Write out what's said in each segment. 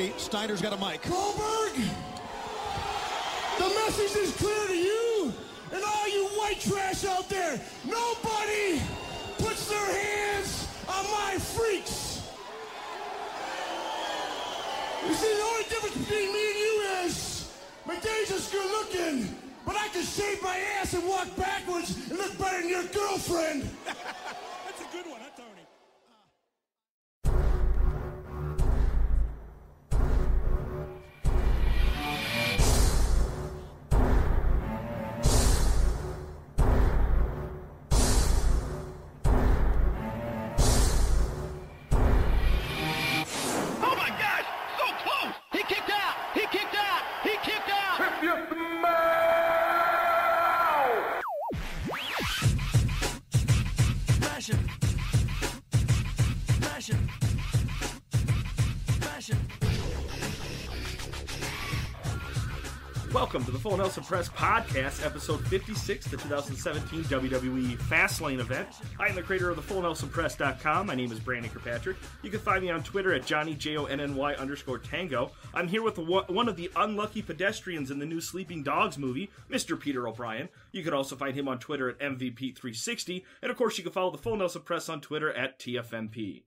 Tony. Steiner's got a mic. Goldberg, the message is clear to you and all you white trash out there. Nobody puts their hands on my freaks. You see, the only difference between me and you is my days just good looking, but I can shave my ass and walk backwards and look better than your girlfriend. That's a good one, huh, Tony? Full Nelson Press Podcast, episode 56, the 2017 WWE Fastlane event. I am the creator of the FullNelsonPress.com. My name is Brandon Kirkpatrick. You can find me on Twitter at Johnny J O N N Y underscore Tango. I'm here with one of the unlucky pedestrians in the new Sleeping Dogs movie, Mr. Peter O'Brien. You can also find him on Twitter at MVP360, and of course, you can follow the Full Nelson Press on Twitter at TFNP.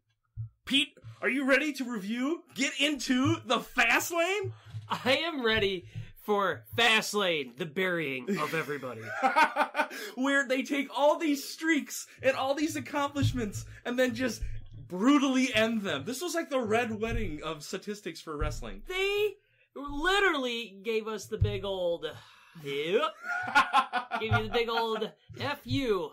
Pete, are you ready to review? Get into the Fastlane? I am ready for Fastlane, the burying of everybody. where they take all these streaks and all these accomplishments and then just brutally end them. This was like the red wedding of statistics for wrestling. they literally gave us the big old. Yep. gave you the big old F you.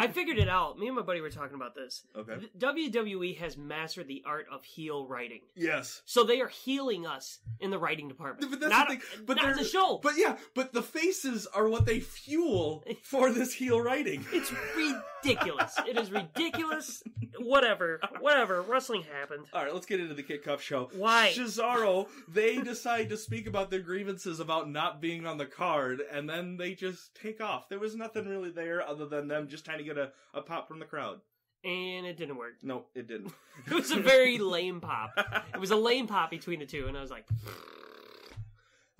I figured it out. Me and my buddy were talking about this. Okay. WWE has mastered the art of heel writing. Yes. So they are heeling us in the writing department. But that's not the thing. But not the show. But yeah, but the faces are what they fuel for this heel writing. It's ridiculous. it is ridiculous. Whatever. Whatever. Wrestling happened. All right, let's get into the kickoff show. Why? Cesaro, they decide to speak about their grievances about not being on the card, and then they just take off. There was nothing really there other than them just trying to get a, a pop from the crowd. And it didn't work. No, it didn't. It was a very lame pop. It was a lame pop between the two, and I was like,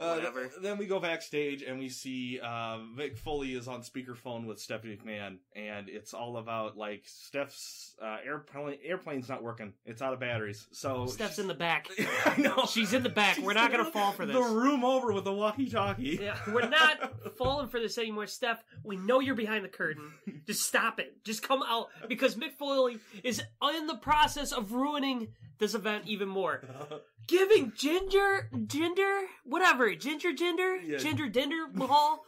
Uh, Whatever. th- then we go backstage and we see uh, Mick Foley is on speakerphone with Stephanie McMahon, and it's all about like Steph's uh, airplane. Airplane's not working; it's out of batteries. So Steph's in the back. I know She's in the back. We're not gonna fall for this. The room over with the walkie-talkie. Yeah, we're not falling for this anymore, Steph. We know you're behind the curtain. Just stop it. Just come out because Mick Foley is in the process of ruining this event even more. Giving Ginger, Ginger, whatever, Ginger, Ginger, Yeah. Ginger, Dinder, Mahal,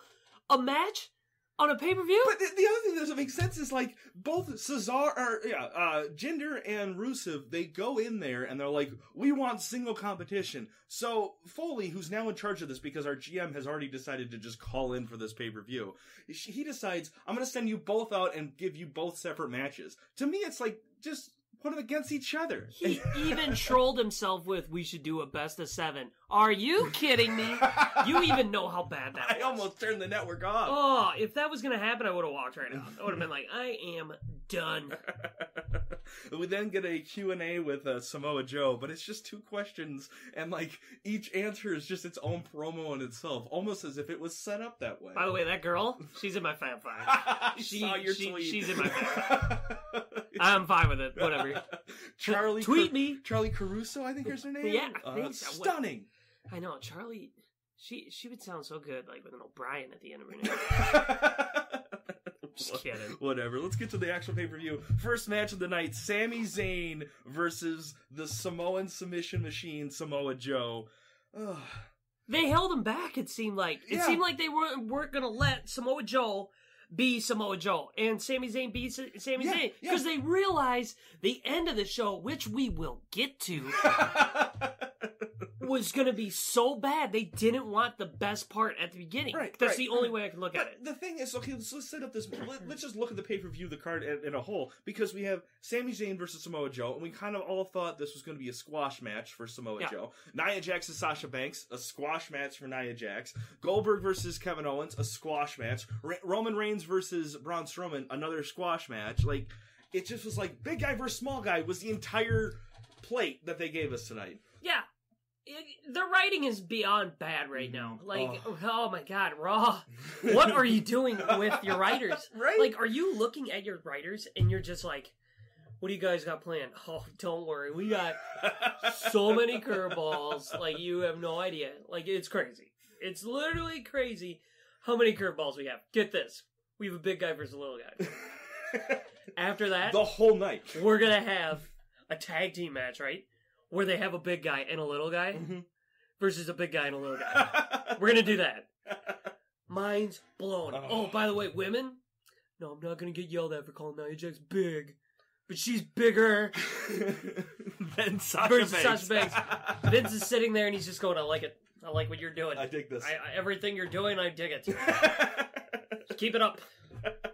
a match on a pay per view. But the, the other thing that doesn't make sense is like both Cesar or yeah, uh Jinder and Rusev, they go in there and they're like, We want single competition. So Foley, who's now in charge of this because our GM has already decided to just call in for this pay-per-view, he decides, I'm gonna send you both out and give you both separate matches. To me it's like just put them against each other. He even trolled himself with, "We should do a best of seven. Are you kidding me? You even know how bad that I was. almost turned the network off. Oh, if that was gonna happen, I would have walked right out. I would have been like, I am done. we then get a Q&A with uh, Samoa Joe, but it's just two questions, and like each answer is just its own promo in itself, almost as if it was set up that way. By the way, that girl, she's in my Fab Five. She- saw your she- tweet. she's in my I'm fine with it. Whatever. Charly, Tweet Car- me. Charly Caruso, I think is her name. Yeah, I uh, think so. What- stunning. I know Charly. She she would sound so good, like with an O'Brien at the end of her name. Just kidding. Whatever. Let's get to the actual pay per view. First match of the night: Sami Zayn versus the Samoan submission machine Samoa Joe. Ugh. They held him back. It seemed like it Yeah. seemed like they weren't weren't gonna let Samoa Joe be Samoa Joe and Sami Zayn be Sa- Sami Yeah, Zayn yeah. because they realized the end of the show, which we will get to, was gonna be so bad. They didn't want the best part at the beginning. Right, That's right, the only way I can look But at it. the thing is, okay, let's, let's set up this. Let, us just look at the pay per view, the card in, in a whole, because we have Sami Zayn versus Samoa Joe, and we kind of all thought this was going to be a squash match for Samoa Yeah. Joe. Nia Jax and Sasha Banks, a squash match for Nia Jax. Goldberg versus Kevin Owens, a squash match. Ra- Roman Reigns versus Braun Strowman, another squash match. Like, it just was like big guy versus small guy was the entire plate that they gave us tonight. Yeah. It, the writing is beyond bad right mm-hmm. now. Like, oh. oh. oh. my god, Raw. What are you doing with your writers? Right? Like, are you looking at your writers and you're just like, what do you guys got planned? Oh, don't worry, we got so many curveballs. Like, you have no idea. Like, it's crazy. It's literally crazy how many curveballs we have. Get this: we have a big guy versus a little guy. After that, the whole night. we're gonna have a tag team match, right? Where they have a big guy and a little guy Mhm. versus a big guy and a little guy. We're gonna do that. Mind's blown. Oh. Oh, by the way, women. No, I'm not gonna get yelled at for calling Nia Jax big, but she's bigger. than Sasha Versus Banks. Sasha Banks. Vince is sitting there and he's just going, "I like it. I like what you're doing. I dig this. I, I, everything you're doing, I dig it. Keep it up.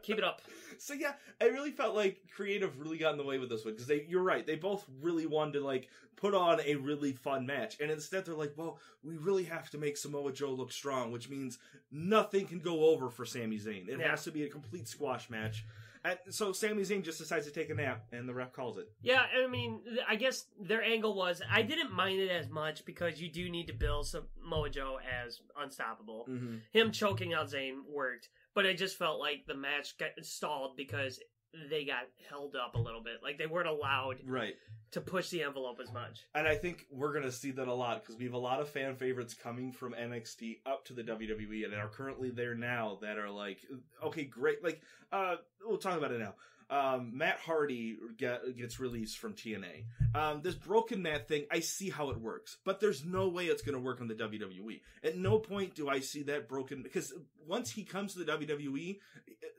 Keep it up." So yeah, I really felt like creative really got in the way with this one because they. You're right. They both really wanted to like put on a really fun match, and instead they're like, well, we really have to make Samoa Joe look strong, which means nothing can go over for Sami Zayn. It Yeah. has to be a complete squash match. And so Sami Zayn just decides to take a nap, and the ref calls it. Yeah, I mean, I guess their angle was I didn't mind it as much because you do need to build Samoa Joe as unstoppable. Mm-hmm. Him choking out Zayn worked, but it just felt like the match got stalled because they got held up a little bit. Like they weren't allowed Right. to push the envelope as much. And I think we're going to see that a lot because we have a lot of fan favorites coming from NXT up to the WWE and are currently there now that are like, okay, great. Like, uh, we'll talk about it now. Um, Matt Hardy get, gets released from TNA. Um, this broken Matt thing, I see how it works, but there's no way it's going to work on the WWE. At no point do I see that broken because once he comes to the WWE,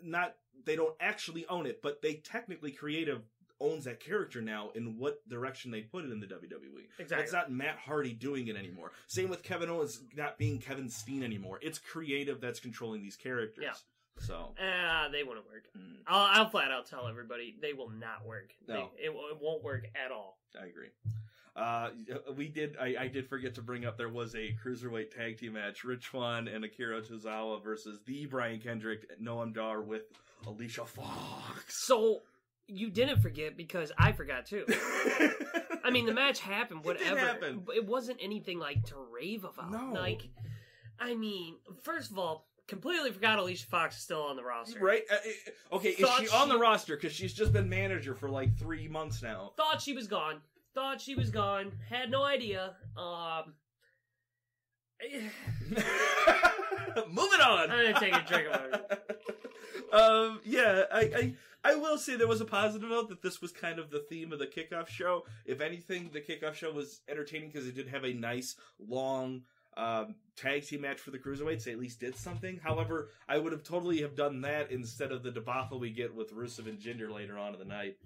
not they don't actually own it, but they technically creative owns that character now in what direction they put it in the WWE. Exactly. It's not Matt Hardy doing it anymore. Same with Kevin Owens not being Kevin Steen anymore. It's creative that's controlling these characters. Yeah. So Ah, they wouldn't work. mm, I'll, I'll flat out tell everybody they will not work. They- No. it, it won't work at all. I agree. Uh, we did. I, I did forget to bring up. There was a cruiserweight tag team match: Rich Swann and Akira Tozawa versus the Brian Kendrick, Noam Dar with Alicia Fox. So you didn't forget because I forgot too. I mean, the match happened, It whatever. happen. It wasn't anything like to rave about. No. Like, I mean, first of all, completely forgot Alicia Fox is still on the roster. Right? Uh, okay, is Thought she on the roster? Because she's just been manager for like three months now. Thought she was gone. Thought she was gone. Had no idea. Um, Moving on. I'm gonna take a drink of water. um, yeah, I, I, I will say there was a positive note that this was kind of the theme of the kickoff show. If anything, the kickoff show was entertaining because it did have a nice long um, tag team match for the cruiserweights. They at least did something. However, I would have totally have done that instead of the debacle we get with Rusev and Jinder later on in the night.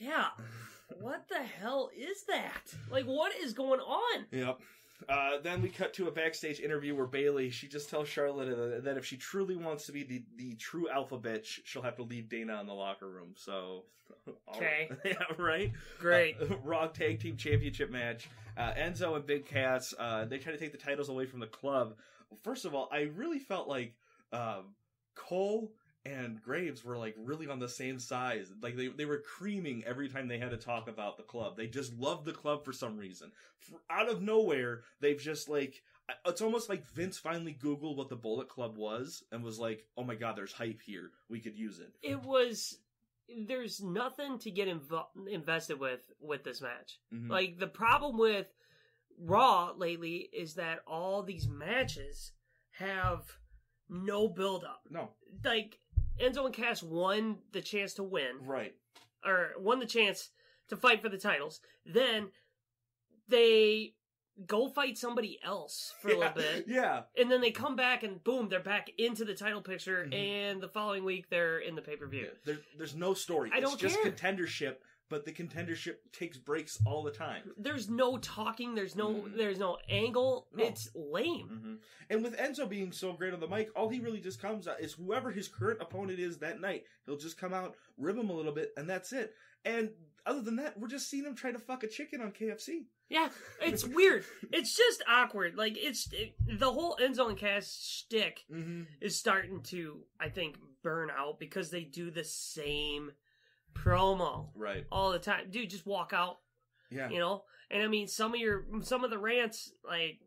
yeah. What the hell is that? Like, what is going on? Yep. Uh, then we cut to a backstage interview where Bayley she just tells Charlotte that if she truly wants to be the, the true alpha bitch, she'll have to leave Dana in the locker room. So, Okay. yeah, right. Great. Uh, Raw Tag Team Championship match. Uh, Enzo and Big Cass uh, they try to take the titles away from the club. First of all, I really felt like um, Cole and Graves were like really on the same size. Like they, they were creaming every time they had to talk about the club. They just loved the club for some reason. For, out of nowhere, they've just like it's almost like Vince finally Googled what the Bullet Club was and was like, "Oh my God, there's hype here. We could use it." It was. There's nothing to get invo- invested with with this match. Mhm. Like the problem with Raw lately is that all these matches have no build up. no, Like Enzo and Cass won the chance to win, right? or won the chance to fight for the titles. Then they go fight somebody else for a yeah, little bit. Yeah, And then they come back and boom, they're back into the title picture. Mhm. And the following week, they're in the pay per view. There, there's no story. I it's don't just care. contendership, but the contendership takes breaks all the time. There's no talking. There's no. Mhm. There's no angle. No. It's lame. Mm-hmm. And with Enzo being so great on the mic, all he really just comes out is whoever his current opponent is that night. He'll just come out, rib him a little bit, and that's it. And other than that, we're just seeing him try to fuck a chicken on KFC. Yeah, it's weird. It's just awkward. Like it's it, the whole Enzo and Cass shtick Mm-hmm. is starting to, I think, burn out because they do the same promo Right. all the time. Dude, just walk out. Yeah. You know, and I mean, some of your some of the rants like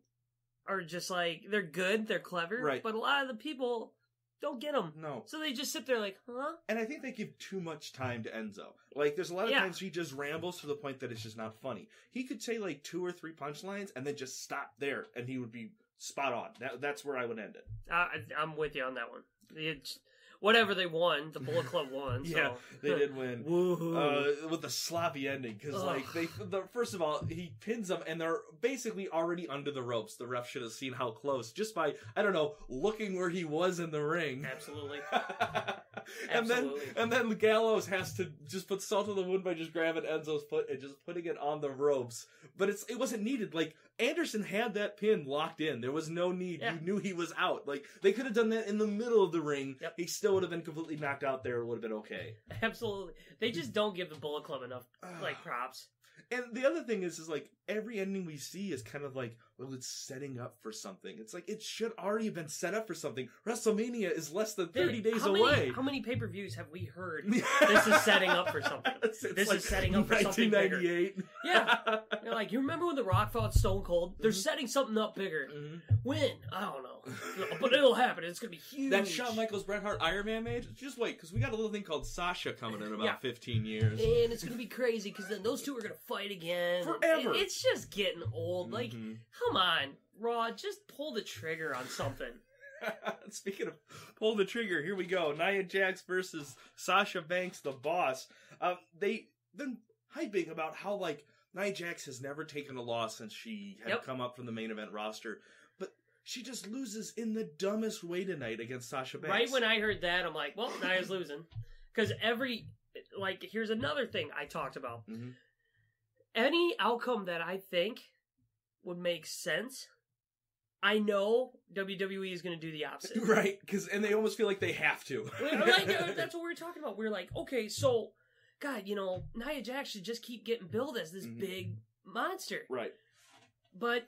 are just like they're good, they're clever, Right. But a lot of the people don't get them, No. so they just sit there like, huh? And I think they give too much time to Enzo. Like, there's a lot of Yeah. times he just rambles to the point that it's just not funny. He could say like two or three punchlines and then just stop there, and he would be spot on. That, that's where I would end it. I, I'm with you on that one. It's, whatever they won, the Bullet Club won. So. Yeah, they did win. Woohoo! Uh, with the sloppy ending, because like they, the, first of all, he pins them, and they're basically already under the ropes. The ref should have seen how close, just by I don't know, looking where he was in the ring. Absolutely. and then and then Gallows has to just put salt in the wound by just grabbing Enzo's foot and just putting it on the ropes. But it's it wasn't needed. Like Anderson had that pin locked in. There was no need. Yeah. You knew he was out. Like they could have done that in the middle of the ring. Yep. He still would have been completely knocked out there. It would have been okay. Absolutely. They just don't give the Bullet Club enough like props. And the other thing is, is like every ending we see is kind of like, well, it's setting up for something. It's like it should already have been set up for something. WrestleMania is less than thirty days how away. Many, how many pay per views have we heard? This is setting up for something. It's- This is setting up for something bigger. 1998. Yeah. You're like, you remember when The Rock fought Stone Cold? They're Mm-hmm. setting something up bigger. Mhm. When? I don't know. but it'll happen. It's gonna be huge. That Shawn Michaels Bret Hart Iron Man made? Just wait, because we got a little thing called Sasha coming in about Yeah. fifteen years. and it's gonna be crazy because then those two are gonna fight again Forever. It- it's just getting old. Like, Mhm. come on, Raw, just pull the trigger on something. Speaking of pull the trigger, here we go. Nia Jax versus Sasha Banks, the boss. Um, they been hyping about how like Nia Jax has never taken a loss since she had come up from the main event roster, but she just loses in the dumbest way tonight against Sasha Banks. Right when I heard that, I'm like, well, Nia's losing. Because every, like, here's another thing I talked about. Mhm. Any outcome that I think would make sense, I know WWE is going to do the opposite. right, because and they almost feel like they have to. Like, that's what we were talking about. We are like, okay, so, God, you know, Nia Jax should just keep getting billed as this Mhm. big monster. right. But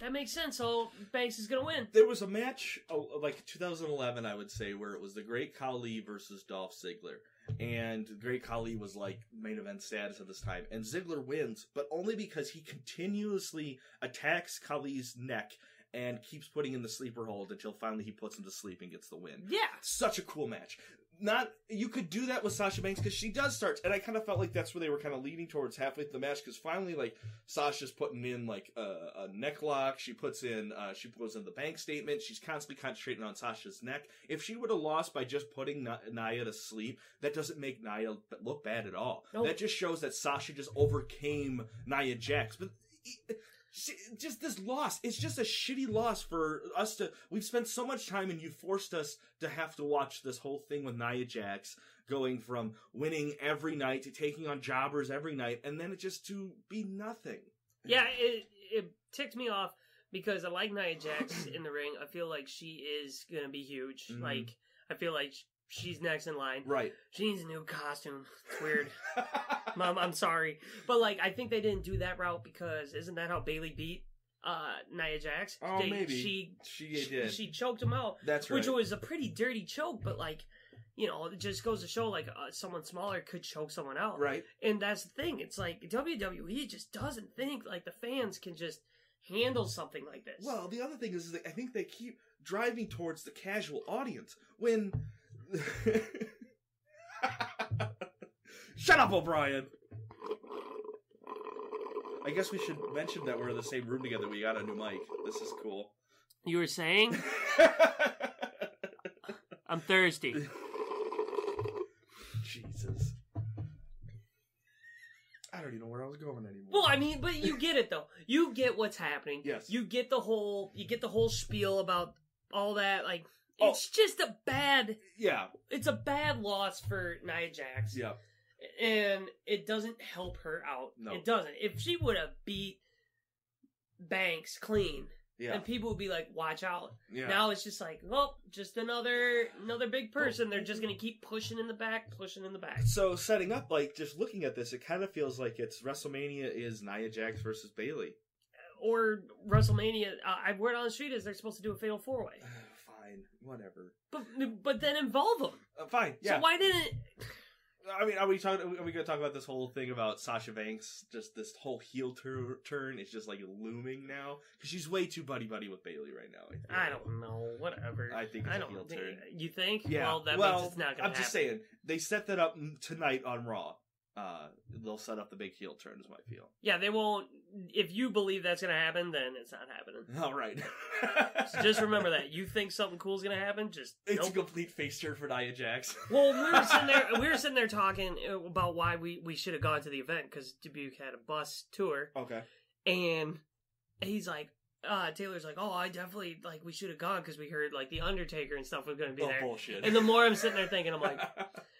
that makes sense. So Banks is going to win. There was a match, oh, like 2011, I would say, where it was the Great Khali versus Dolph Ziggler. And Great Khali was like main event status at this time. And Ziggler wins, but only because he continuously attacks Khali's neck and keeps putting in the sleeper hold until finally he puts him to sleep and gets the win. Yeah. Such a cool match. Not you could do that with Sasha Banks because she does start, and I kind of felt like that's where they were kind of leading towards halfway through the match because finally, like Sasha's putting in like a, a neck lock. She puts in, uh, she puts in the bank statement. She's constantly concentrating on Sasha's neck. If she would have lost by just putting Ni- Nia to sleep, that doesn't make Nia look bad at all. Nope. That just shows that Sasha just overcame Nia Jax, but. Just this loss. It's just a shitty loss for us to. We've spent so much time, and you forced us to have to watch this whole thing with Nia Jax going from winning every night to taking on jobbers every night, and then it just to be nothing. Yeah, it it ticked me off because I like Nia Jax in the ring. I feel like she is gonna be huge. Mhm. Like I feel like she's next in line. Right. She needs a new costume. It's weird. Mom, I'm sorry, but like I think they didn't do that route because isn't that how Bayley beat uh Nia Jax? Oh, They- maybe. she she did. she choked him out, That's right. which was a pretty dirty choke. But like, you know, it just goes to show like uh, someone smaller could choke someone out. right. And that's the thing. It's like WWE just doesn't think like the fans can just handle something like this. Well, the other thing is, that I think they keep driving towards the casual audience when. Shut up, O'Brien. I guess we should mention that we're in the same room together. We got a new mic. This is cool. you were saying, I'm thirsty. Jesus. I don't even know where I was going anymore. Well, I mean, but you get it though. You get what's happening. Yes. You get the whole. You get the whole spiel about all that. Like, Oh. it's just a bad. yeah, It's a bad loss for Nia Jax. yeah. and it doesn't help her out. No. It doesn't. If she would have beat Banks clean, Yeah. And people would be like, "Watch out." yeah. Now it's just like, well, just another another big person. They're just gonna keep pushing in the back, pushing in the back. So setting up, like just looking at this, it kind of feels like it's WrestleMania is Nia Jax versus Bayley. Or WrestleMania. Uh, I word on the street is they're supposed to do a fatal four way, Fine, whatever. but but then involve them. Uh, fine, yeah. So why didn't? I mean, are we talking? Are we going to talk about this whole thing about Sasha Banks? Just this whole heel tur- turn is just like looming now because she's way too buddy buddy with Bayley right now. I, think. I don't know. Whatever. I think it's I a heel think. turn. You think? Yeah. Well, that well, means it's not going to I'm happen. just saying they set that up tonight on Raw. Uh, they'll set up the big heel turn, is my feel. Yeah, they won't. If you believe that's going to happen, then it's not happening. All right. So just remember that. You think something cool's going to happen? Just It's nope. a complete face turn for Nia Jax. Well, we were sitting there. We were sitting there talking about why we, we should have gone to the event because Dubuque had a bus tour, Okay. and he's like, uh, Taylor's like, oh, I definitely like we should have gone because we heard like the Undertaker and stuff was going to be Oh there. bullshit. And the more I'm sitting there thinking, I'm like,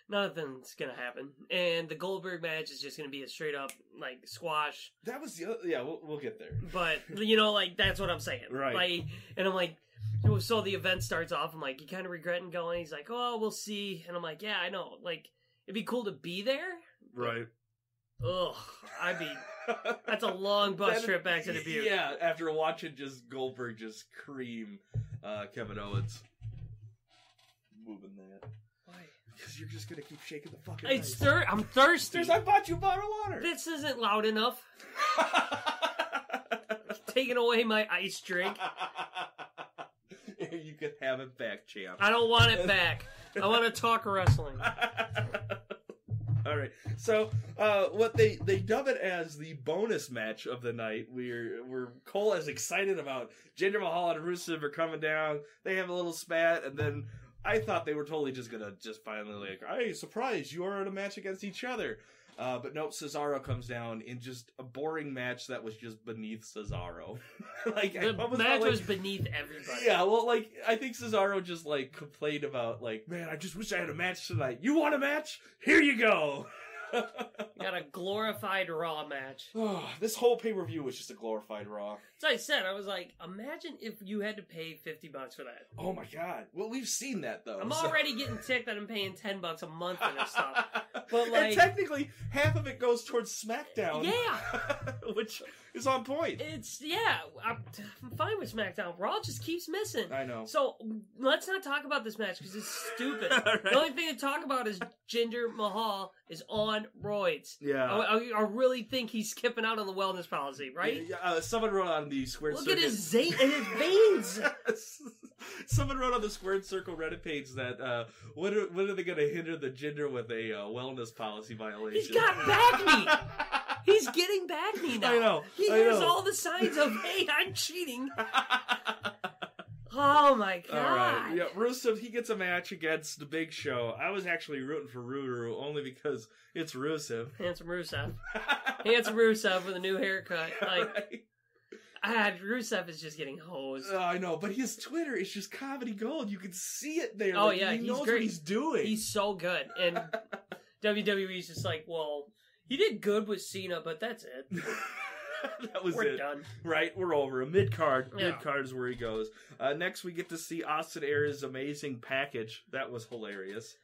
nothing's gonna happen. And the Goldberg match is just gonna be a straight up like squash. that was the other, yeah. We'll, we'll get there. But you know, like that's what I'm saying. Right. Like, and I'm like, so the event starts off. I'm like, you kind of regretting going. He's like, oh, we'll see. And I'm like, yeah, I know. Like, it'd be cool to be there. Right. Ugh, I'd be. That's a long bus That- trip back to the Butte. Yeah, after watching just Goldberg just cream uh, Kevin Owens. Moving that. Because you're just gonna keep shaking the fucking. It's ice. thir- I'm thirsty. There's, I bought you a bottle of water. This isn't loud enough. Taking away my ice drink. you can have it back, champ. I don't want it back. I want to talk wrestling. All right. So, uh, what they they dub it as the bonus match of the night. We're we're Cole is excited about Jinder Mahal and Rusev are coming down. They have a little spat, and then I thought they were totally just gonna just finally like, "Hey, surprise! You are in a match against each other." Uh, but nope, Cesaro comes down in just a boring match that was just beneath Cesaro. like The I almost match like- was beneath everybody. yeah, well, like I think Cesaro just like complained about like, man, I just wish I had a match tonight. You want a match? Here you go. Got a glorified Raw match. this whole pay per view was just a glorified Raw. So I said, I was like, imagine if you had to pay 50 bucks for that. Oh my god. Well, we've seen that though. I'm so- already getting ticked that I'm paying 10 bucks a month for this stuff. But, and like- technically, half of it goes towards SmackDown. Yeah. which is on point. It's, yeah, I'm, I'm fine with SmackDown. Raw just keeps missing. I know. So let's not talk about this match because it's stupid. Alright. The only thing to talk about is Jinder Mahal is on roids. Yeah. I, I, I really think he's skipping out on the wellness policy, right? Yeah, Uh, someone wrote on the squared Look circle. at his his veins. Someone wrote on the Squared Circle Reddit page that uh, when are, when are they going to hinder the Jinder with a uh, wellness policy violation? He's got back knee. He's getting back knee now. I know, He I has know. all the signs of, hey, I'm cheating. Oh my god. All right, yeah, Rusev he gets a match against the Big Show. I was actually rooting for Ruru only because it's Rusev. Handsome Rusev. Handsome Rusev with a new haircut. Like, Right? ah, Rusev is just getting hosed. Oh, I know, but his Twitter is just comedy gold. You can see it there. Oh, Like, yeah, he he's knows great. what he's doing. He's so good. And WWE's just like, well, he did good with Cena, but that's it. that was We're it. done. Right, we're over. A mid card. Yeah. Mid card is where he goes. Uh, next, we get to see Austin Aries' amazing package. That was hilarious.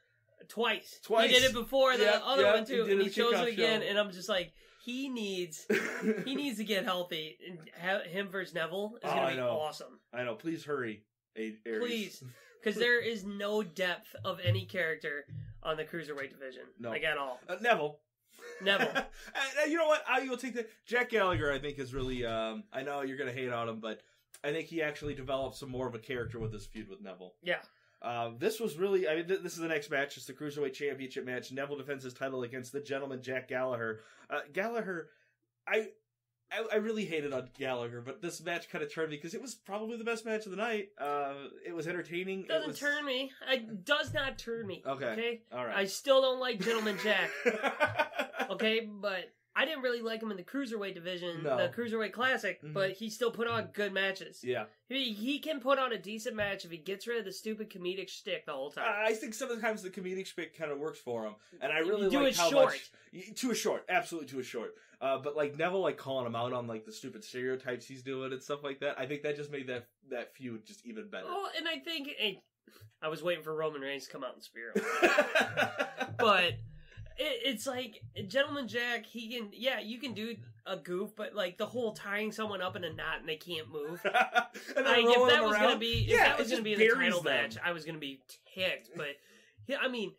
Twice. Twice. He did it before the Yeah, other yeah, one too, he and he shows it again, show. and I'm just like, he needs he needs to get healthy. And him versus Neville is Oh, gonna I be awesome. I know. Please hurry, Aries. Please. Because there is no depth of any character on the cruiserweight division, No. like at all. Uh, Neville. Neville. You know what? I will take that. Jack Gallagher, I think, is really. Um, I know you're going to hate on him, but I think he actually developed some more of a character with this feud with Neville. Yeah. Uh, this was really. I mean, th- this is the next match. It's the Cruiserweight Championship match. Neville defends his title against the gentleman Jack Gallagher. Uh, Gallagher, I, I. I really hated on Gallagher, but this match kind of turned me because it was probably the best match of the night. Uh, it was entertaining. It Doesn't was- turn me. It does not turn me. Okay. Okay. All I still don't like Gentleman Jack. Okay, but I didn't really like him in the cruiserweight division, No. the cruiserweight classic. Mhm. But he still put on good matches. yeah. He, he can put on a decent match if he gets rid of the stupid comedic shtick the whole time. I think sometimes the comedic shtick kind of works for him, and I really You do like it how short. much to a short, absolutely to a short. Uh, but like Neville, like calling him out on like the stupid stereotypes he's doing and stuff like that. I think that just made that that feud just even better. Oh, and I think I was waiting for Roman Reigns to come out and spear him, but it, it's like Gentleman Jack. He can, yeah, you can do a goof, but like the whole tying someone up in a knot and they can't move. and Like, if that was around. gonna be, if yeah, that was gonna be in the title them. match, I was gonna be ticked. But yeah, I mean,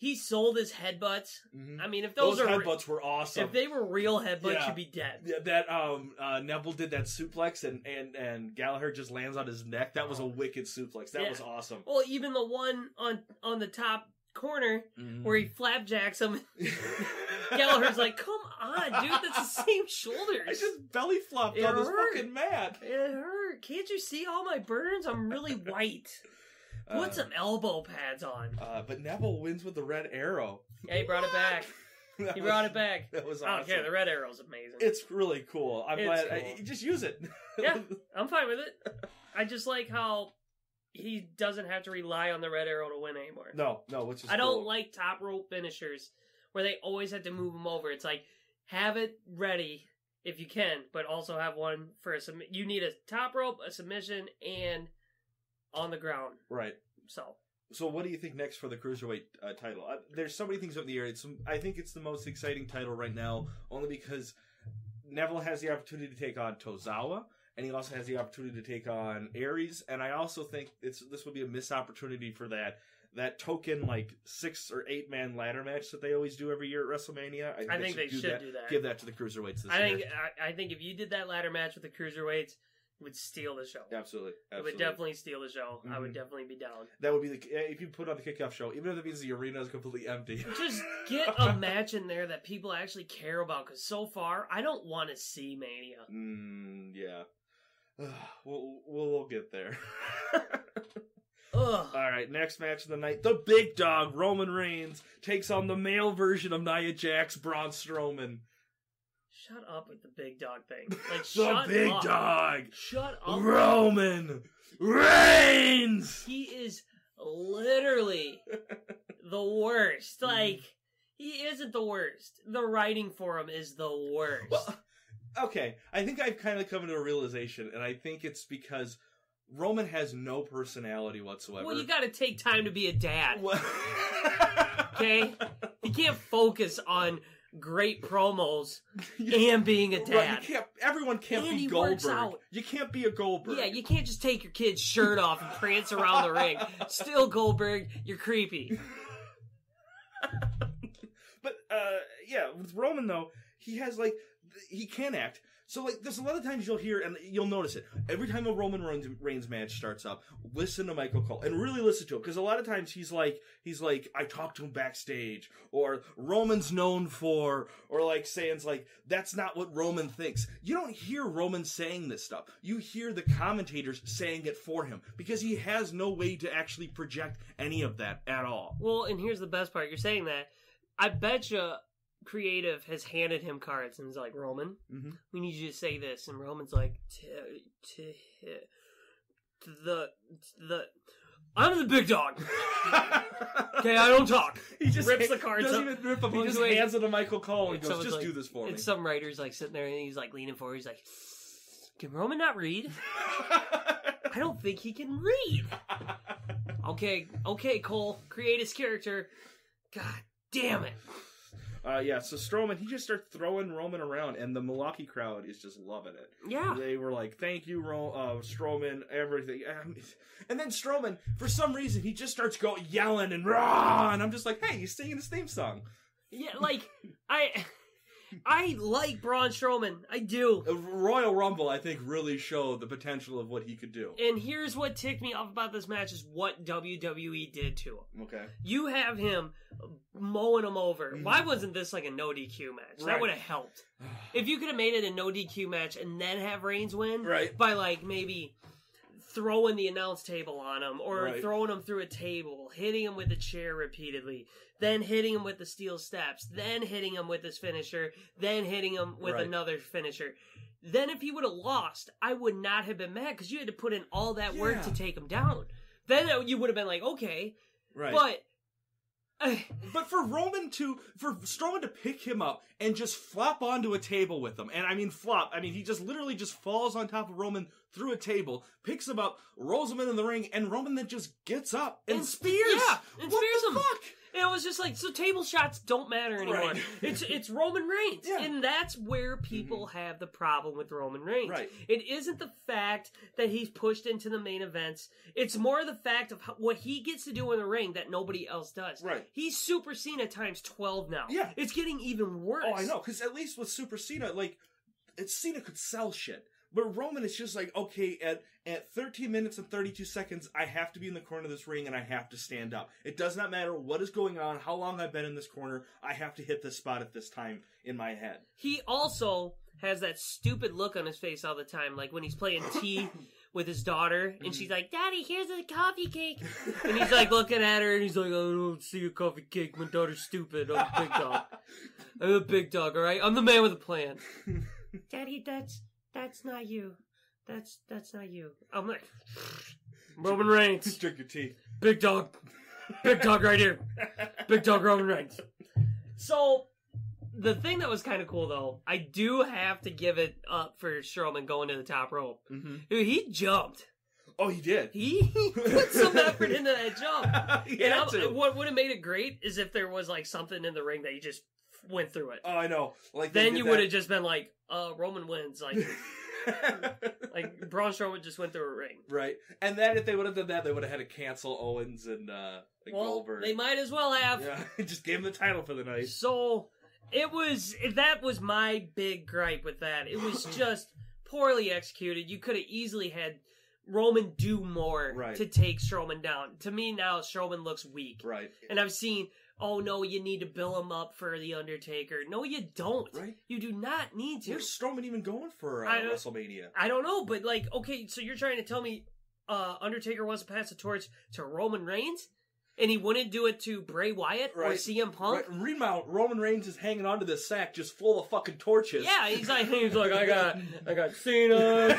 he sold his headbutts. Mhm. I mean, if Those, those, are headbutts were awesome. if they were real headbutts, Yeah. you'd be dead. Yeah, that um uh, Neville did that suplex and, and and Gallagher just lands on his neck. That was a wicked suplex. That Oh. Yeah. was awesome. Well, even the one on on the top corner Mhm. where he flapjacks him, Gallagher's like, "Come on, dude, that's the same shoulders." I just belly flopped It on this fucking mat. It hurt. Can't you see all my burns? I'm really white. Put Uh, some elbow pads on. Uh, but Neville wins with the red arrow. Yeah, he brought it back. That He was- brought it back. That was I don't awesome. care. The red arrow's amazing. It's really cool. I'm It's glad. cool. I, just use it. Yeah. I'm fine with it. I just like how he doesn't have to rely on the red arrow to win anymore. no, no, which is I don't like top rope finishers where they always have to move them over. It's like have it ready if you can, but also have one for a submit. You need a top rope, a submission, and on the ground. Right. So So, what do you think next for the cruiserweight uh, title? Uh, there's so many things up in the air. It's, I think it's the most exciting title right now, only because Neville has the opportunity to take on Tozawa, and he also has the opportunity to take on Aries. And I also think it's this would be a missed opportunity for that that token like six or eight man ladder match that they always do every year at WrestleMania. I think they should do that. Give that to the cruiserweights this I year. think I, I think if you did that ladder match with the cruiserweights, would steal the show. Absolutely, It would definitely steal the show. I would Mhm. definitely be down. That would be the if you put on the kickoff show, even if it means the arena is completely empty. Just get a match in there that people actually care about. Because so far, I don't want to see Mania. Mm, yeah. we'll, we'll we'll get there. All right, next match of the night: the big dog Roman Reigns takes on the male version of Nia Jax, Braun Strowman. Shut up with the big dog thing. Like The shut big up. dog Shut up. Roman Reigns. He is literally the worst. Mm-hmm. Like he isn't the worst. The writing for him is the worst. Well, okay, I think I've kind of come to a realization, and I think it's because Roman has no personality whatsoever. Well, you got to take time to be a dad. Okay, you can't focus on great promos and being a Right, dad. you can't. Everyone can't And be Goldberg. You can't be a Goldberg. Yeah, you can't just take your kid's shirt off and prance around the ring. Still, Goldberg, you're creepy. But uh, yeah, with Roman though, he has like he can act. So like, there's a lot of times you'll hear and you'll notice it every time a Roman Reigns, match starts up. Listen to Michael Cole and really listen to him because a lot of times he's like he's like I talked to him backstage or Roman's known for or like saying like that's not what Roman thinks. You don't hear Roman saying this stuff. You hear the commentators saying it for him because he has no way to actually project any of that at all. Well, and here's the best part. You're saying that. I bet you creative has handed him cards and is like, Roman, Mhm. we need you to say this. And Roman's like, to, to, to the, to the, I'm the big dog. Okay, I don't talk. He just Rips the cards Doesn't up. even rip them. He Well, just hands it to Michael Cole and And goes, "Just like- do this for me." And some writer's like sitting there and he's like leaning forward. He's like, can Roman not read? I don't think he can read. Okay, okay, Cole, create his character. God damn it. Uh, yeah, so Strowman, he just starts throwing Roman around, and the Milwaukee crowd is just loving it. Yeah. They were like, "Thank you, Ro- uh, Strowman, everything." Um, and then Strowman, for some reason, he just starts going yelling and raw, and I'm just like, "Hey, he's singing his theme song." Yeah, like I, I like Braun Strowman. I do. Royal Rumble, I think, really showed the potential of what he could do. And here's what ticked me off about this match is what WWE did to him. Okay. You have him mowing him over. Mm. Why wasn't this like a no DQ match? That Right. would have helped. If you could have made it a no DQ match and then have Reigns win, Right. By like maybe throwing the announce table on him or Right. throwing him through a table, hitting him with a chair repeatedly, then hitting him with the steel steps, then hitting him with his finisher, then hitting him with Right. another finisher. Then if he would have lost, I would not have been mad because you had to put in all that work to take him down. Then you would have been like, okay, Right. but uh, But for Roman to, for Strowman to pick him up and just flop onto a table with him, and I mean flop, I mean he just literally just falls on top of Roman through a table, picks him up, rolls him into the ring, and Roman then just gets up and, And- spears. yeah, and what spears the him. fuck? It was just like so table shots don't matter anymore. Right. It's it's Roman Reigns. Yeah. And that's where mm-hmm. people have the problem with Roman Reigns. Right. It isn't the fact that he's pushed into the main events. It's more the fact of how, what he gets to do in the ring that nobody else does. Right. He's Super Cena times 12 now. Yeah. It's getting even worse. Oh, I know, because at least with Super Cena, like, it's Cena could sell shit. But Roman is just like, okay, at at 13 minutes and 32 seconds, I have to be in the corner of this ring and I have to stand up. It does not matter what is going on, how long I've been in this corner, I have to hit this spot at this time in my head. He also has that stupid look on his face all the time, like when he's playing tea with his daughter, and mm-hmm. she's like, "Daddy, here's a coffee cake," and he's like looking at her, and he's like, "I don't see a coffee cake. My daughter's stupid. I'm a big dog. I'm a big dog. All right, I'm the man with a plan." Daddy, that's that's not you. That's that's not you. I'm like Roman Reigns, Drink your tea. big dog, big dog right here, big dog Roman Reigns. So the thing that was kind of cool though, I do have to give it up for Strowman going to the top rope. Mm-hmm. Dude, he jumped. Oh, he did. He, he put some effort into that jump. he And had to. what would have made it great is if there was like something in the ring that he just went through it. Oh, I know. Like then you would have just been like, uh, Roman wins. Like, like Braun Strowman just went through a ring. right. And then if they would have done that, they would have had to cancel Owens and uh, like Well, Goldberg. they might as well have. Yeah, just gave him the title for the night. So it was that was my big gripe with that. It was just poorly executed. You could have easily had Roman do more Right. to take Strowman down. To me now, Strowman looks weak. Right. And I've seen, oh no, you need to bill him up for the Undertaker. No, you don't. Right. You do not need to. Where's Strowman even going for uh, I WrestleMania? I don't know, but like, okay, so you're trying to tell me uh Undertaker wants to pass the torch to Roman Reigns? And he wouldn't do it to Bray Wyatt or Right. CM Punk? Right, remount. Roman Reigns is hanging onto this sack just full of fucking torches. Yeah, he's like he's like I got I got Cena,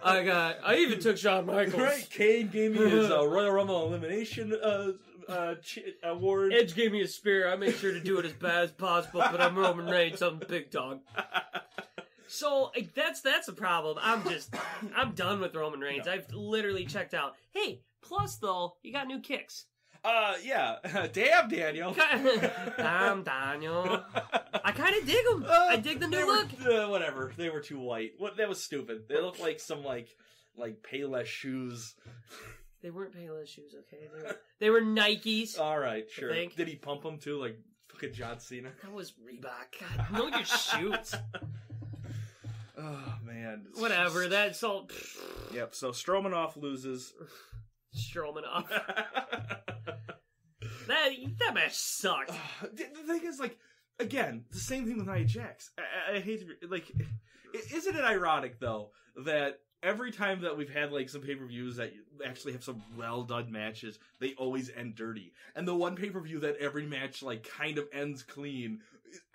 I got I even took Shawn Michaels. right. Kane gave me his uh, Royal Rumble elimination uh, uh, ch- award. Edge gave me a spear. I made sure to do it as bad as possible, but I'm Roman Reigns. I'm big dog. So like, that's that's a problem. I'm just I'm done with Roman Reigns. I've literally checked out. Hey, plus though, you got new kicks. Uh, yeah. Damn, Daniel. Damn, Daniel. I kind of dig them. Uh, I dig the new were- look. uh, whatever. They were too white. What? That was stupid. They look like some like like Payless shoes. They weren't Payless shoes, okay? They were, they were Nikes. All right, sure. think. Did he pump them too, like fucking John Cena? That was Reebok. God, know your shoes. Oh man. Whatever. That's all. Yep. So Stromanoff loses. Stromanoff. That that match sucked. the the thing is, like, again, the same thing with Nia Jax. I, I, I hate to be, like, isn't it ironic though that every time that we've had like some pay per views that actually have some well done matches, they always end dirty. And the one pay per view that every match like kind of ends clean,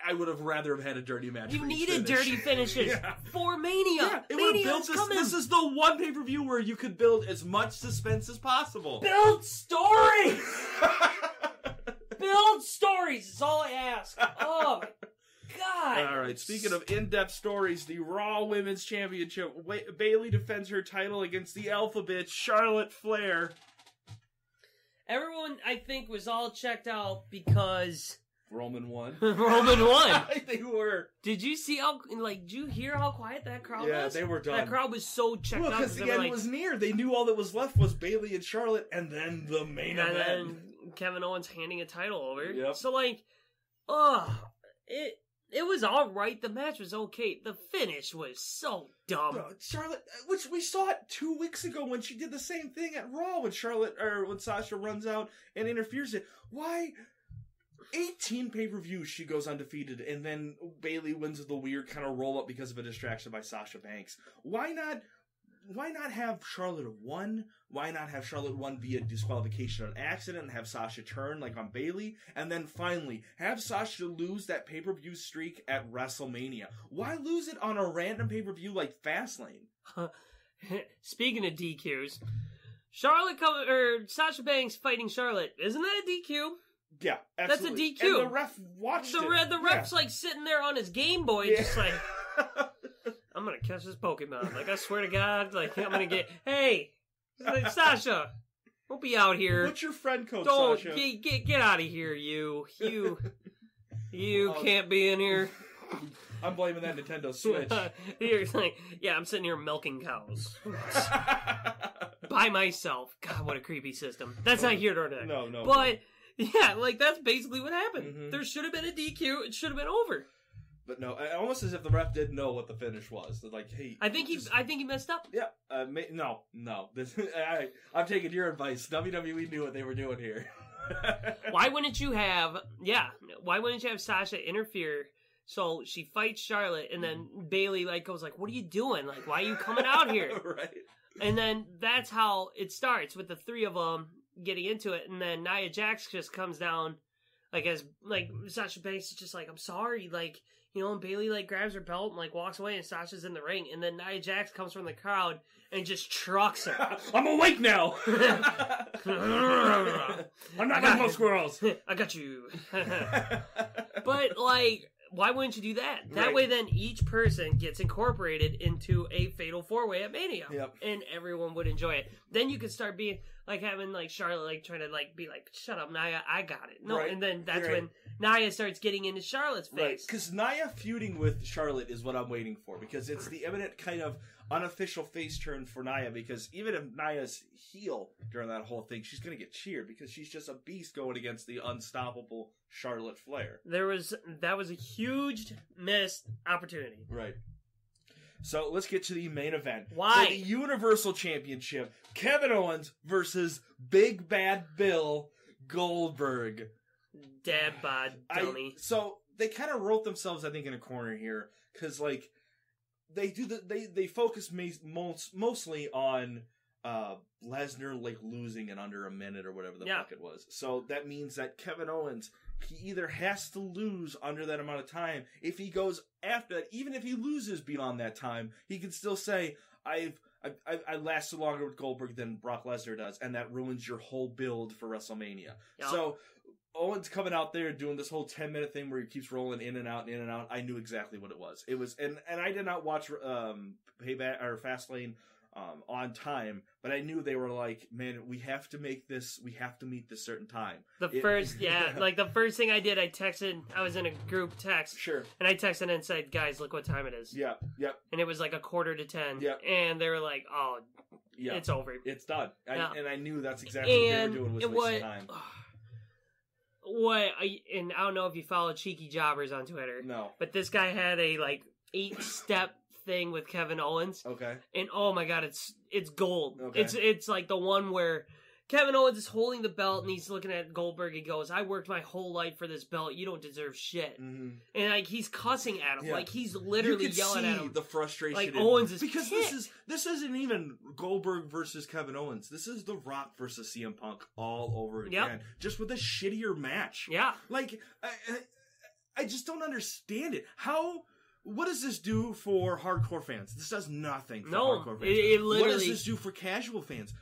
I would have rather have had a dirty match. You needed finish. dirty finishes Yeah. for Mania. Yeah, Mania built this. coming. This is the one pay per view where you could build as much suspense as possible. Build stories. Build stories. Is all I ask. Oh my god. All right. Speaking of in-depth stories, the Raw Women's Championship. Wa- Bayley defends her title against the Alpha Bitch Charlotte Flair. everyone, I think, was all checked out because Roman won. Roman won. they were. Did you see how? Like, did you hear how quiet that crowd Yeah, was? they were done. That crowd was so checked Well, out because they the end like, was near. They knew all that was left was Bayley and Charlotte, and then the main and event. then Kevin Owens handing a title over. Yep. So like, ugh, it it was all right. The match was okay. The finish was so dumb. Bro, Charlotte, uh, which we saw it two weeks ago when she did the same thing at Raw when Charlotte or when Sasha runs out and interferes it. Why? 18 pay per views she goes undefeated, and then Bayley wins with a weird kind of roll up because of a distraction by Sasha Banks. Why not? Why not have Charlotte won? Why not have Charlotte won via disqualification or an accident and have Sasha turn like on Bayley? And then finally, have Sasha lose that pay per view streak at WrestleMania. Why lose it on a random pay per view like Fastlane? Speaking of DQs, Charlotte come, or Sasha Banks fighting Charlotte. Isn't that a DQ? Yeah, That's a. DQ. And the ref watched The it. the Yeah. ref's like sitting there on his Game Boy, Yeah. just like I'm gonna catch this Pokemon. Like I swear to God, like I'm gonna get. Hey, Sasha, Don't be out here. What's your friend code, Don't Sasha? get get get out of here, you you you can't be in here. I'm blaming that Nintendo Switch. You're like, yeah, I'm sitting here milking cows by myself. God, what a creepy system. That's not here nor there. no, no. But yeah, like that's basically what happened. Mhm. There should have been a DQ. It should have been over. But no, I- almost as if the ref didn't know what the finish was. They're like, hey, I think he. just- I think he messed up. yeah, uh, ma- no, no. This, I, I'm taking your advice. WWE knew what they were doing here. Why wouldn't you have? Yeah, why wouldn't you have Sasha interfere? So she fights Charlotte, and then Bayley like goes like, "What are you doing? Like, why are you coming out here?" right? And then that's how it starts with the three of them getting into it, and then Nia Jax just comes down, like as like Sasha Banks is just like, "I'm sorry," like you know, and Bayley like grabs her belt and like walks away, and Sasha's in the ring, and then Nia Jax comes from the crowd and just trucks her. I'm awake now. I'm not like most squirrels. I got you. but like, why wouldn't you do that? That Right. way, then each person gets incorporated into a fatal four way at Mania, Yep. and everyone would enjoy it. Then you could start being like having like Charlotte like trying to like be like, "Shut up, Nia, I got it." No, Right. and then that's Right. when Nia starts getting into Charlotte's face. because Nia feuding with Charlotte is what I'm waiting for because it's the imminent kind of unofficial face turn for Nia. Because even if Nia's heel during that whole thing, she's gonna get cheered because she's just a beast going against the unstoppable Charlotte Flair. There was that was a huge missed opportunity. Right. So let's get to the main event. Why? The Universal Championship, Kevin Owens versus Big Bad Bill Goldberg. Dad bod I- so they kind of wrote themselves, I think, in a corner here because like they do the they they focus most, mostly on uh Lesnar like losing in under a minute or whatever the Yeah. fuck it was. So that means that Kevin Owens he either has to lose under that amount of time. If he goes after that, even if he loses beyond that time, he can still say, "I've." I, I, I lasted longer with Goldberg than Brock Lesnar does, and that ruins your whole build for WrestleMania. Yeah. So Owens coming out there doing this whole ten minute thing where he keeps rolling in and out and in and out. I knew exactly what it was. It was, and and I did not watch um Payback or Fastlane um on time, but I knew they were like, man, we have to make this. We have to meet this certain time. The It- first, yeah, like the first thing I did, I texted. I was in a group text, Sure. and I texted and said, "Guys, look what time it is." Yeah. Yep. And it was like a quarter to ten. Yeah. And they were like, "Oh, Yeah. it's over." It's done. I, Yeah. And I knew that's exactly and what they were doing was wasting was time. what I and I don't know if you follow Cheeky Jobbers on Twitter, No. but this guy had a like eight step thing with Kevin Owens, Okay. and oh my god, it's it's gold. Okay. It's it's like the one where. Kevin Owens is holding the belt and he's looking at Goldberg. He goes, "I worked my whole life for this belt. You don't deserve shit." hmm And like he's cussing at him, Yeah. like he's literally yelling see at him. the frustration. Like, in- Owens is because this is this isn't even Goldberg versus Kevin Owens. This is The Rock versus CM Punk all over Yep. again, just with a shittier match. yeah, Like I, I, I just don't understand it. How? What does this do for hardcore fans? This does nothing for No, hardcore fans. it- it what does this do for casual fans?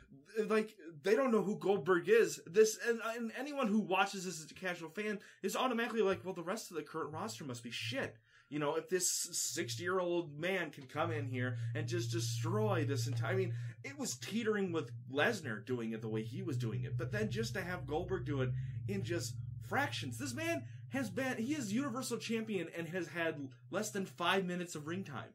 Like they don't know who Goldberg is. This and, and anyone who watches this as a casual fan is automatically like, well, the rest of the current roster must be shit. You know, if this sixty-year-old man can come in here and just destroy this entire, I mean, it was teetering with Lesnar doing it the way he was doing it, but then just to have Goldberg do it in just fractions. This man has been, he is Universal Champion and has had less than five minutes of ring time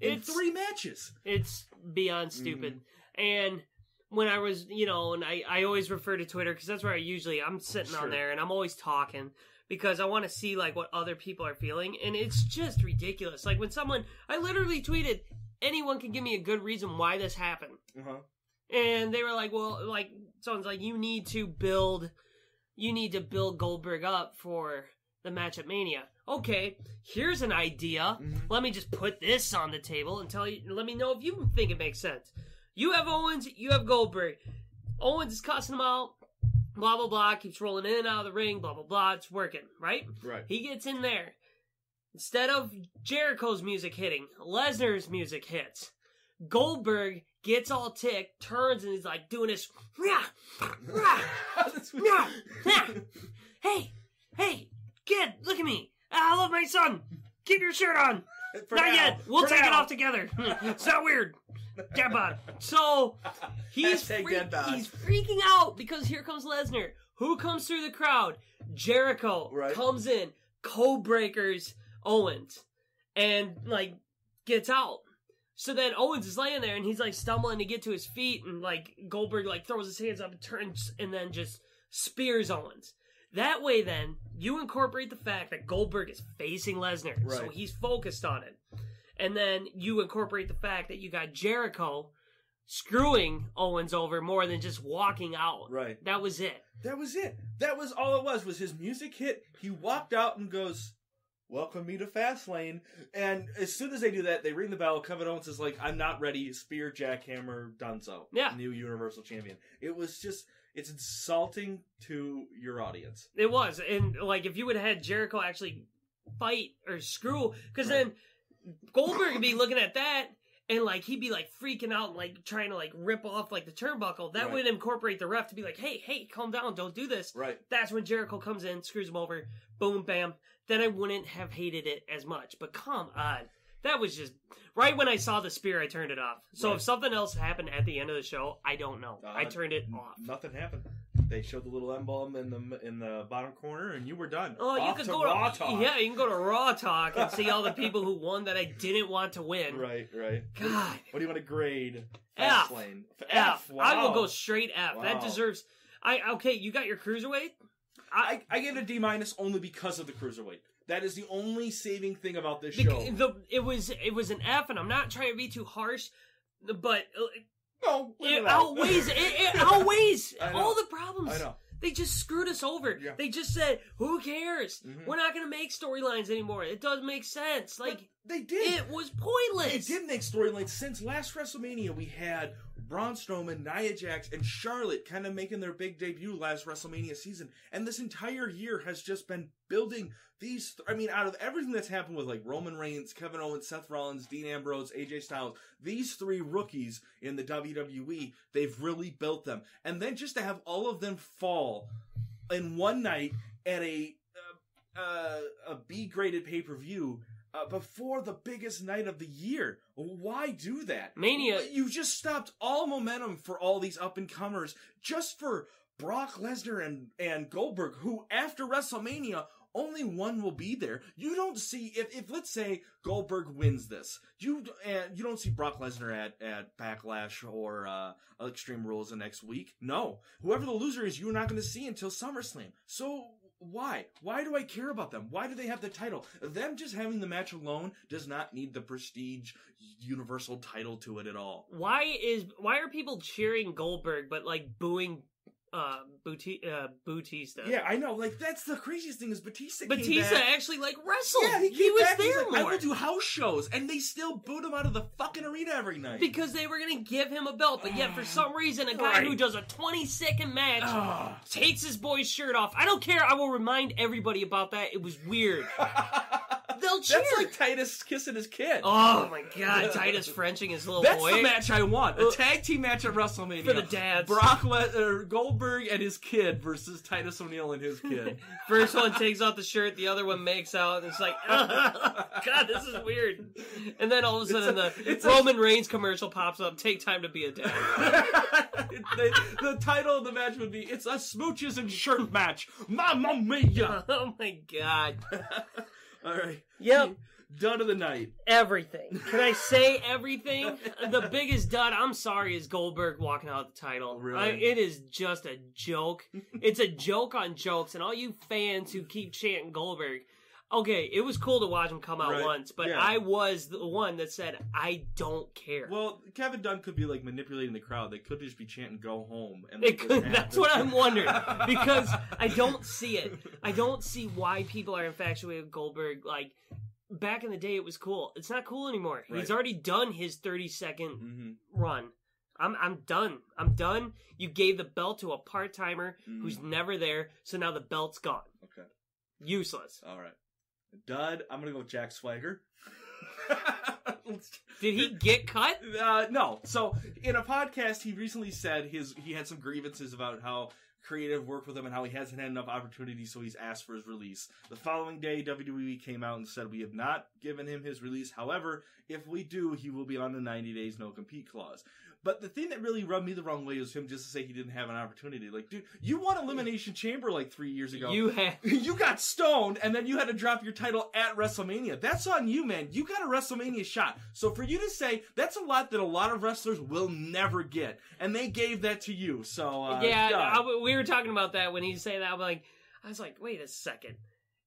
in It's- three matches. it's beyond stupid. Mm-hmm. And when I was, you know, and I, I always refer to Twitter because that's where I usually I'm sitting Sure. on there and I'm always talking because I want to see like what other people are feeling, and it's just ridiculous. Like when someone, I literally tweeted, anyone can give me a good reason why this happened. Uh-huh. And they were like, well, like, someone's like, you need to build, you need to build Goldberg up for the match at Mania. Okay, here's an idea. Mhm. Let me just put this on the table and tell you, let me know if you think it makes sense. You have Owens, you have Goldberg. Owens is cussing him out, blah, blah, blah, keeps rolling in and out of the ring, blah, blah, blah. It's working, right? Right. He gets in there. Instead of Jericho's music hitting, Lesnar's music hits. Goldberg gets all ticked, turns, and he's like doing this. "Rah, rah, rah, rah." hey, hey, kid, look at me. I love my son. Keep your shirt on. For Not now. yet. We'll For take it off together. it's not weird. Dead bod. So he's Hashtag freak- dead he's freaking out because here comes Lesnar. Who comes through the crowd? Jericho Right. comes in, code breakers Owens, and like gets out. So then Owens is laying there and he's like stumbling to get to his feet, and like Goldberg like throws his hands up and turns and then just spears Owens. That way, then you incorporate the fact that Goldberg is facing Lesnar, so Right. he's focused on it. And then you incorporate the fact that you got Jericho screwing Owens over more than just walking out. Right. That was it. That was it. That was all it was. Was his music hit? He walked out and goes, "Welcome me to Fastlane." And as soon as they do that, they ring the bell. Kevin Owens is like, "I'm not ready." Spear, jackhammer, Dunzo. Yeah. new Universal Champion. It was just, it's insulting to your audience. It was. And like if you would have had Jericho actually fight or screw because then Goldberg would be looking at that and like he'd be like freaking out like trying to like rip off like the turnbuckle. That Right. would incorporate the ref to be like, hey, hey, calm down, don't do this. Right. That's when Jericho comes in, screws him over, boom, bam. Then I wouldn't have hated it as much. But come on. That was just right when I saw the spear, I turned it off. So Right. if something else happened at the end of the show, I don't know. I Uh, turned it off. Nothing happened. They showed the little emblem in the in the bottom corner, and you were done. Oh, you Off could to go Raw to Talk. yeah, you can go to Raw Talk and see all the people who won that I didn't want to win. Right, right. God, What do you want to grade? F. Fastlane? F. I will Wow. go straight F. That deserves. I okay. You got your cruiserweight. I, I gave it a D minus only because of the cruiserweight. That is the only saving thing about this show. the it was it was an F, and I'm not trying to be too harsh, but uh, no, it it outweighs it, it outweighs all the problems. I know. They just screwed us over. Yeah. They just said, "Who cares? Mhm. We're not going to make storylines anymore." It doesn't make sense. Like But they did. it was pointless. They did make storylines since last WrestleMania. We had Braun Strowman, Nia Jax, and Charlotte kind of making their big debut last WrestleMania season, and this entire year has just been building these. Th- I mean, out of everything that's happened with like Roman Reigns, Kevin Owens, Seth Rollins, Dean Ambrose, AJ Styles, these three rookies in the WWE, they've really built them, and then just to have all of them fall in one night at a uh, uh, a B graded pay per view uh, before the biggest night of the year. Why do that? Mania- You just stopped all momentum for all these up and comers just for Brock Lesnar and and Goldberg, who after WrestleMania. Only one will be there. You don't see if, if let's say Goldberg wins this, you and you don't see Brock Lesnar at at Backlash or uh, Extreme Rules the next week. No, whoever the loser is, you're not going to see until SummerSlam. So why? Why do I care about them? Why do they have the title? Them just having the match alone does not need the prestige universal title to it at all. why is why are people cheering Goldberg but like booing uh, Bouti- uh Bautista? Yeah, I know. Like that's the craziest thing is Batista. came Batista actually like wrestled. Yeah, he, he, was back, there like, I will do house shows, and they still boot him out of the fucking arena every night. because they were gonna give him a belt, but yet for some reason a guy who does a 20 second match Ah. takes his boy's shirt off. I don't care. I will remind everybody about that. It was weird. They'll cheer. That's like Titus kissing his kid. oh my god, Titus Frenching his little That's boy. the match I want. A uh, tag team match at WrestleMania. For the dads. Brock Le- or Goldberg and his kid versus Titus O'Neil and his kid. First one takes off the shirt, the other one makes out, and it's like, God, this is weird. And then all of a sudden, a- the it's a- Roman Reigns commercial pops up. Take time to be a dad. the, the title of the match would be "It's a smooches and shirt match." Mamma mia! oh my God. All right. Yep. Done of the night. Everything. Can I say everything? The biggest dud, I'm sorry, is Goldberg walking out with the title. Oh, really? I- it is just a joke. it's a joke on jokes, and all you fans who keep chanting Goldberg. Okay, it was cool to watch him come out Right. once, but Yeah. I was the one that said, I don't care. Well, Kevin Dunn could be like manipulating the crowd. They could just be chanting "Go home." And It could, that's what I'm wondering because I don't see it. I don't see why people are infatuated with Goldberg. Like back in the day, it was cool. It's not cool anymore. He's Right. already done his 30 second Mhm. run. I'm I'm done. I'm done. You gave the belt to a part timer Mm. who's never there, so now the belt's gone. Okay. Useless. All right. Dud. I'm gonna go with Jack Swagger. Did he get cut? Uh, no. So in a podcast, he recently said his he had some grievances about how creative worked with him and how he hasn't had enough opportunities, so he's asked for his release. The following day, WWE came out and said we have not given him his release. However, if we do, he will be on the 90 days no compete clause. But the thing that really rubbed me the wrong way was him just to say he didn't have an opportunity. Like, dude, you won Elimination Chamber like three years ago. You have. you got stoned and then you had to drop your title at WrestleMania. That's on you, man. You got a WrestleMania shot. So for you to say that's a lot that a lot of wrestlers will never get, and they gave that to you. So uh, yeah. I- we were talking about that when he said that. I'm like, I was like, wait a second.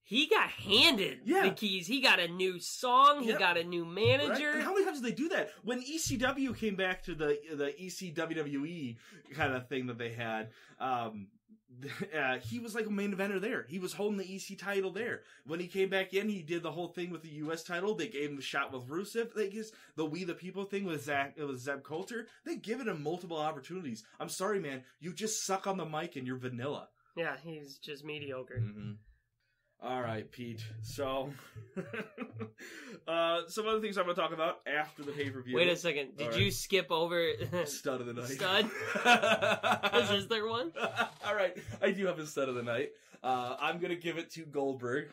He got handed Yeah. the keys. He got a new song. He Yep. got a new Right? manager. And how many times did they do that? When ECW came back to the the ECWWE kind of thing that they had, um, uh, he was like a main eventer there. He was holding the EC title there. When he came back in, he did the whole thing with the US title. They gave him the shot with Rusev. They just the We the People thing with Zach with Zeb Colter. They given him multiple opportunities. I'm sorry, man. You just suck on the mic and you're vanilla. yeah, he's just mediocre. Mm-hmm. All right, Pete. So, uh, some other things I'm going to talk about after the pay per view. Wait a second. Did All you right. skip over? Stud of the night. Stud? Is this their one? All right, I do have a stud of the night. Uh, I'm gonna give it to Goldberg.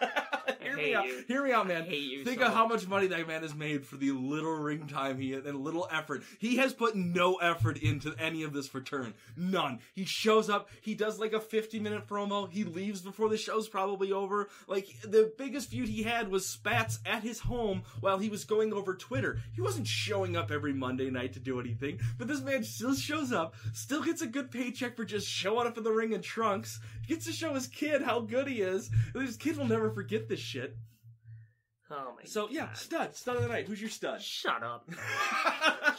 Hear me out. you. Hear me out, man. I hate you Think so of how much. much money that man has made for the little ring time he had and little effort. He has put no effort into any of this return. None. He shows up. He does like a 50 minute promo. He leaves before the show's probably over. Like the biggest feud he had was spats at his home while he was going over Twitter. He wasn't showing up every Monday night to do anything, but this man still shows up, still gets a good paycheck for just showing up in the ring in trunks, gets to show his kid how good he is. His kid will never forget this shit. Oh my. So yeah, God. stud, stud of the night. Who's your stud? Shut up.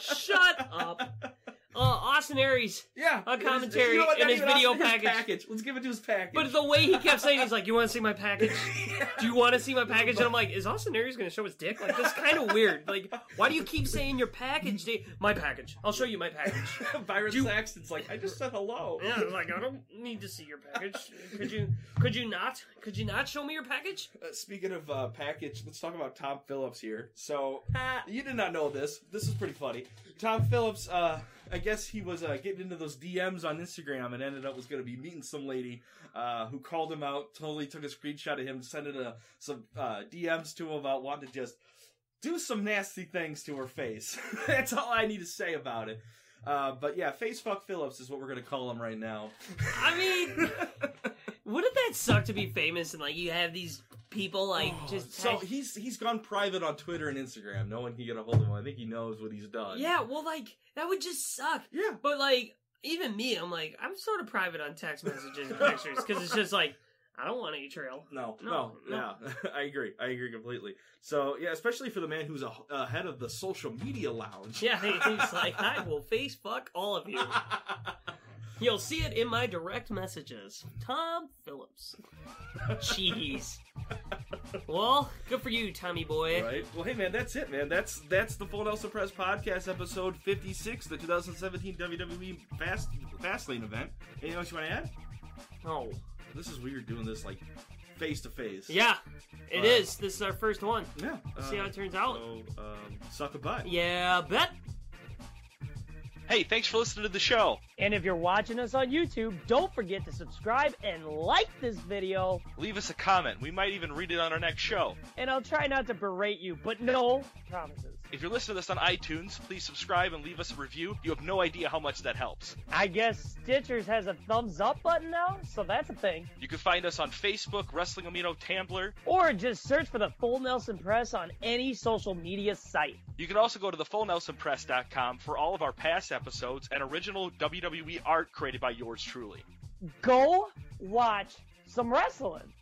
Uh, Austin Aries. Yeah, On commentary what, in his video Austin, his package. Let's give it to his package. But the way he kept saying, he's like, "You want to see my package? Do you want to see my package?" And I'm like, "Is Austin Aries going to show his dick? Like, that's kind of weird. Like, why do you keep saying your package? My package. I'll show you my package." Byron You- Saxton's like, I just said hello. Yeah, I was like, I don't need to see your package. Could you? Could you not? Could you not show me your package? Uh, speaking of uh, package, let's talk about Tom Phillips here. So you did not know this. This is pretty funny. Tom Phillips, uh, I guess he was uh, getting into those DMs on Instagram and ended up was going to be meeting some lady uh, who called him out. Totally took a screenshot of him, sent it a, some uh, DMs to him about wanting to just do some nasty things to her face. That's all I need to say about it. Uh, but yeah, face fuck Phillips is what we're gonna call him right now. I mean, wouldn't that suck to be famous and like you have these people like just so he's he's gone private on Twitter and Instagram. No one can get a hold of him. I think he knows what he's done. yeah, well, like that would just suck. yeah. But like, even me, I'm like, I'm sort of private on text messages and pictures because it's just like, I don't want any trail. No, no, No, no. yeah, I agree. I agree completely. So yeah, especially for the man who's a, head of the social media lounge. Yeah, he's like, I will face fuck all of you. You'll see it in my direct messages. Tom Phillips. Jeez. Well, good for you, Tommy boy. Right. Well, hey man, that's it, man. That's that's the Full Nelson Press podcast, episode fifty six, the 2017 WWE Fast Fastlane event. Anything else you want to add? Oh, This is weird doing this like face to face. yeah, it Uh, is. This is our first one. Yeah. See how it turns out. So, um, suck a butt. Yeah, bet. Hey, thanks for listening to the show. And if you're watching us on YouTube, don't forget to subscribe and like this video. Leave us a comment. We might even read it on our next show. And I'll try not to berate you, but no promises. If you're listening to this on iTunes, please subscribe and leave us a review. You have no idea how much that helps. I guess Stitcher's has a thumbs up button now, so that's a thing. You can find us on Facebook, Wrestling Amino, Tumblr. Or just search for the Full Nelson Press on any social media site. You can also go to thefullnelsonpress.com for all of our past episodes and original WWE art created by yours truly. Go watch some wrestling.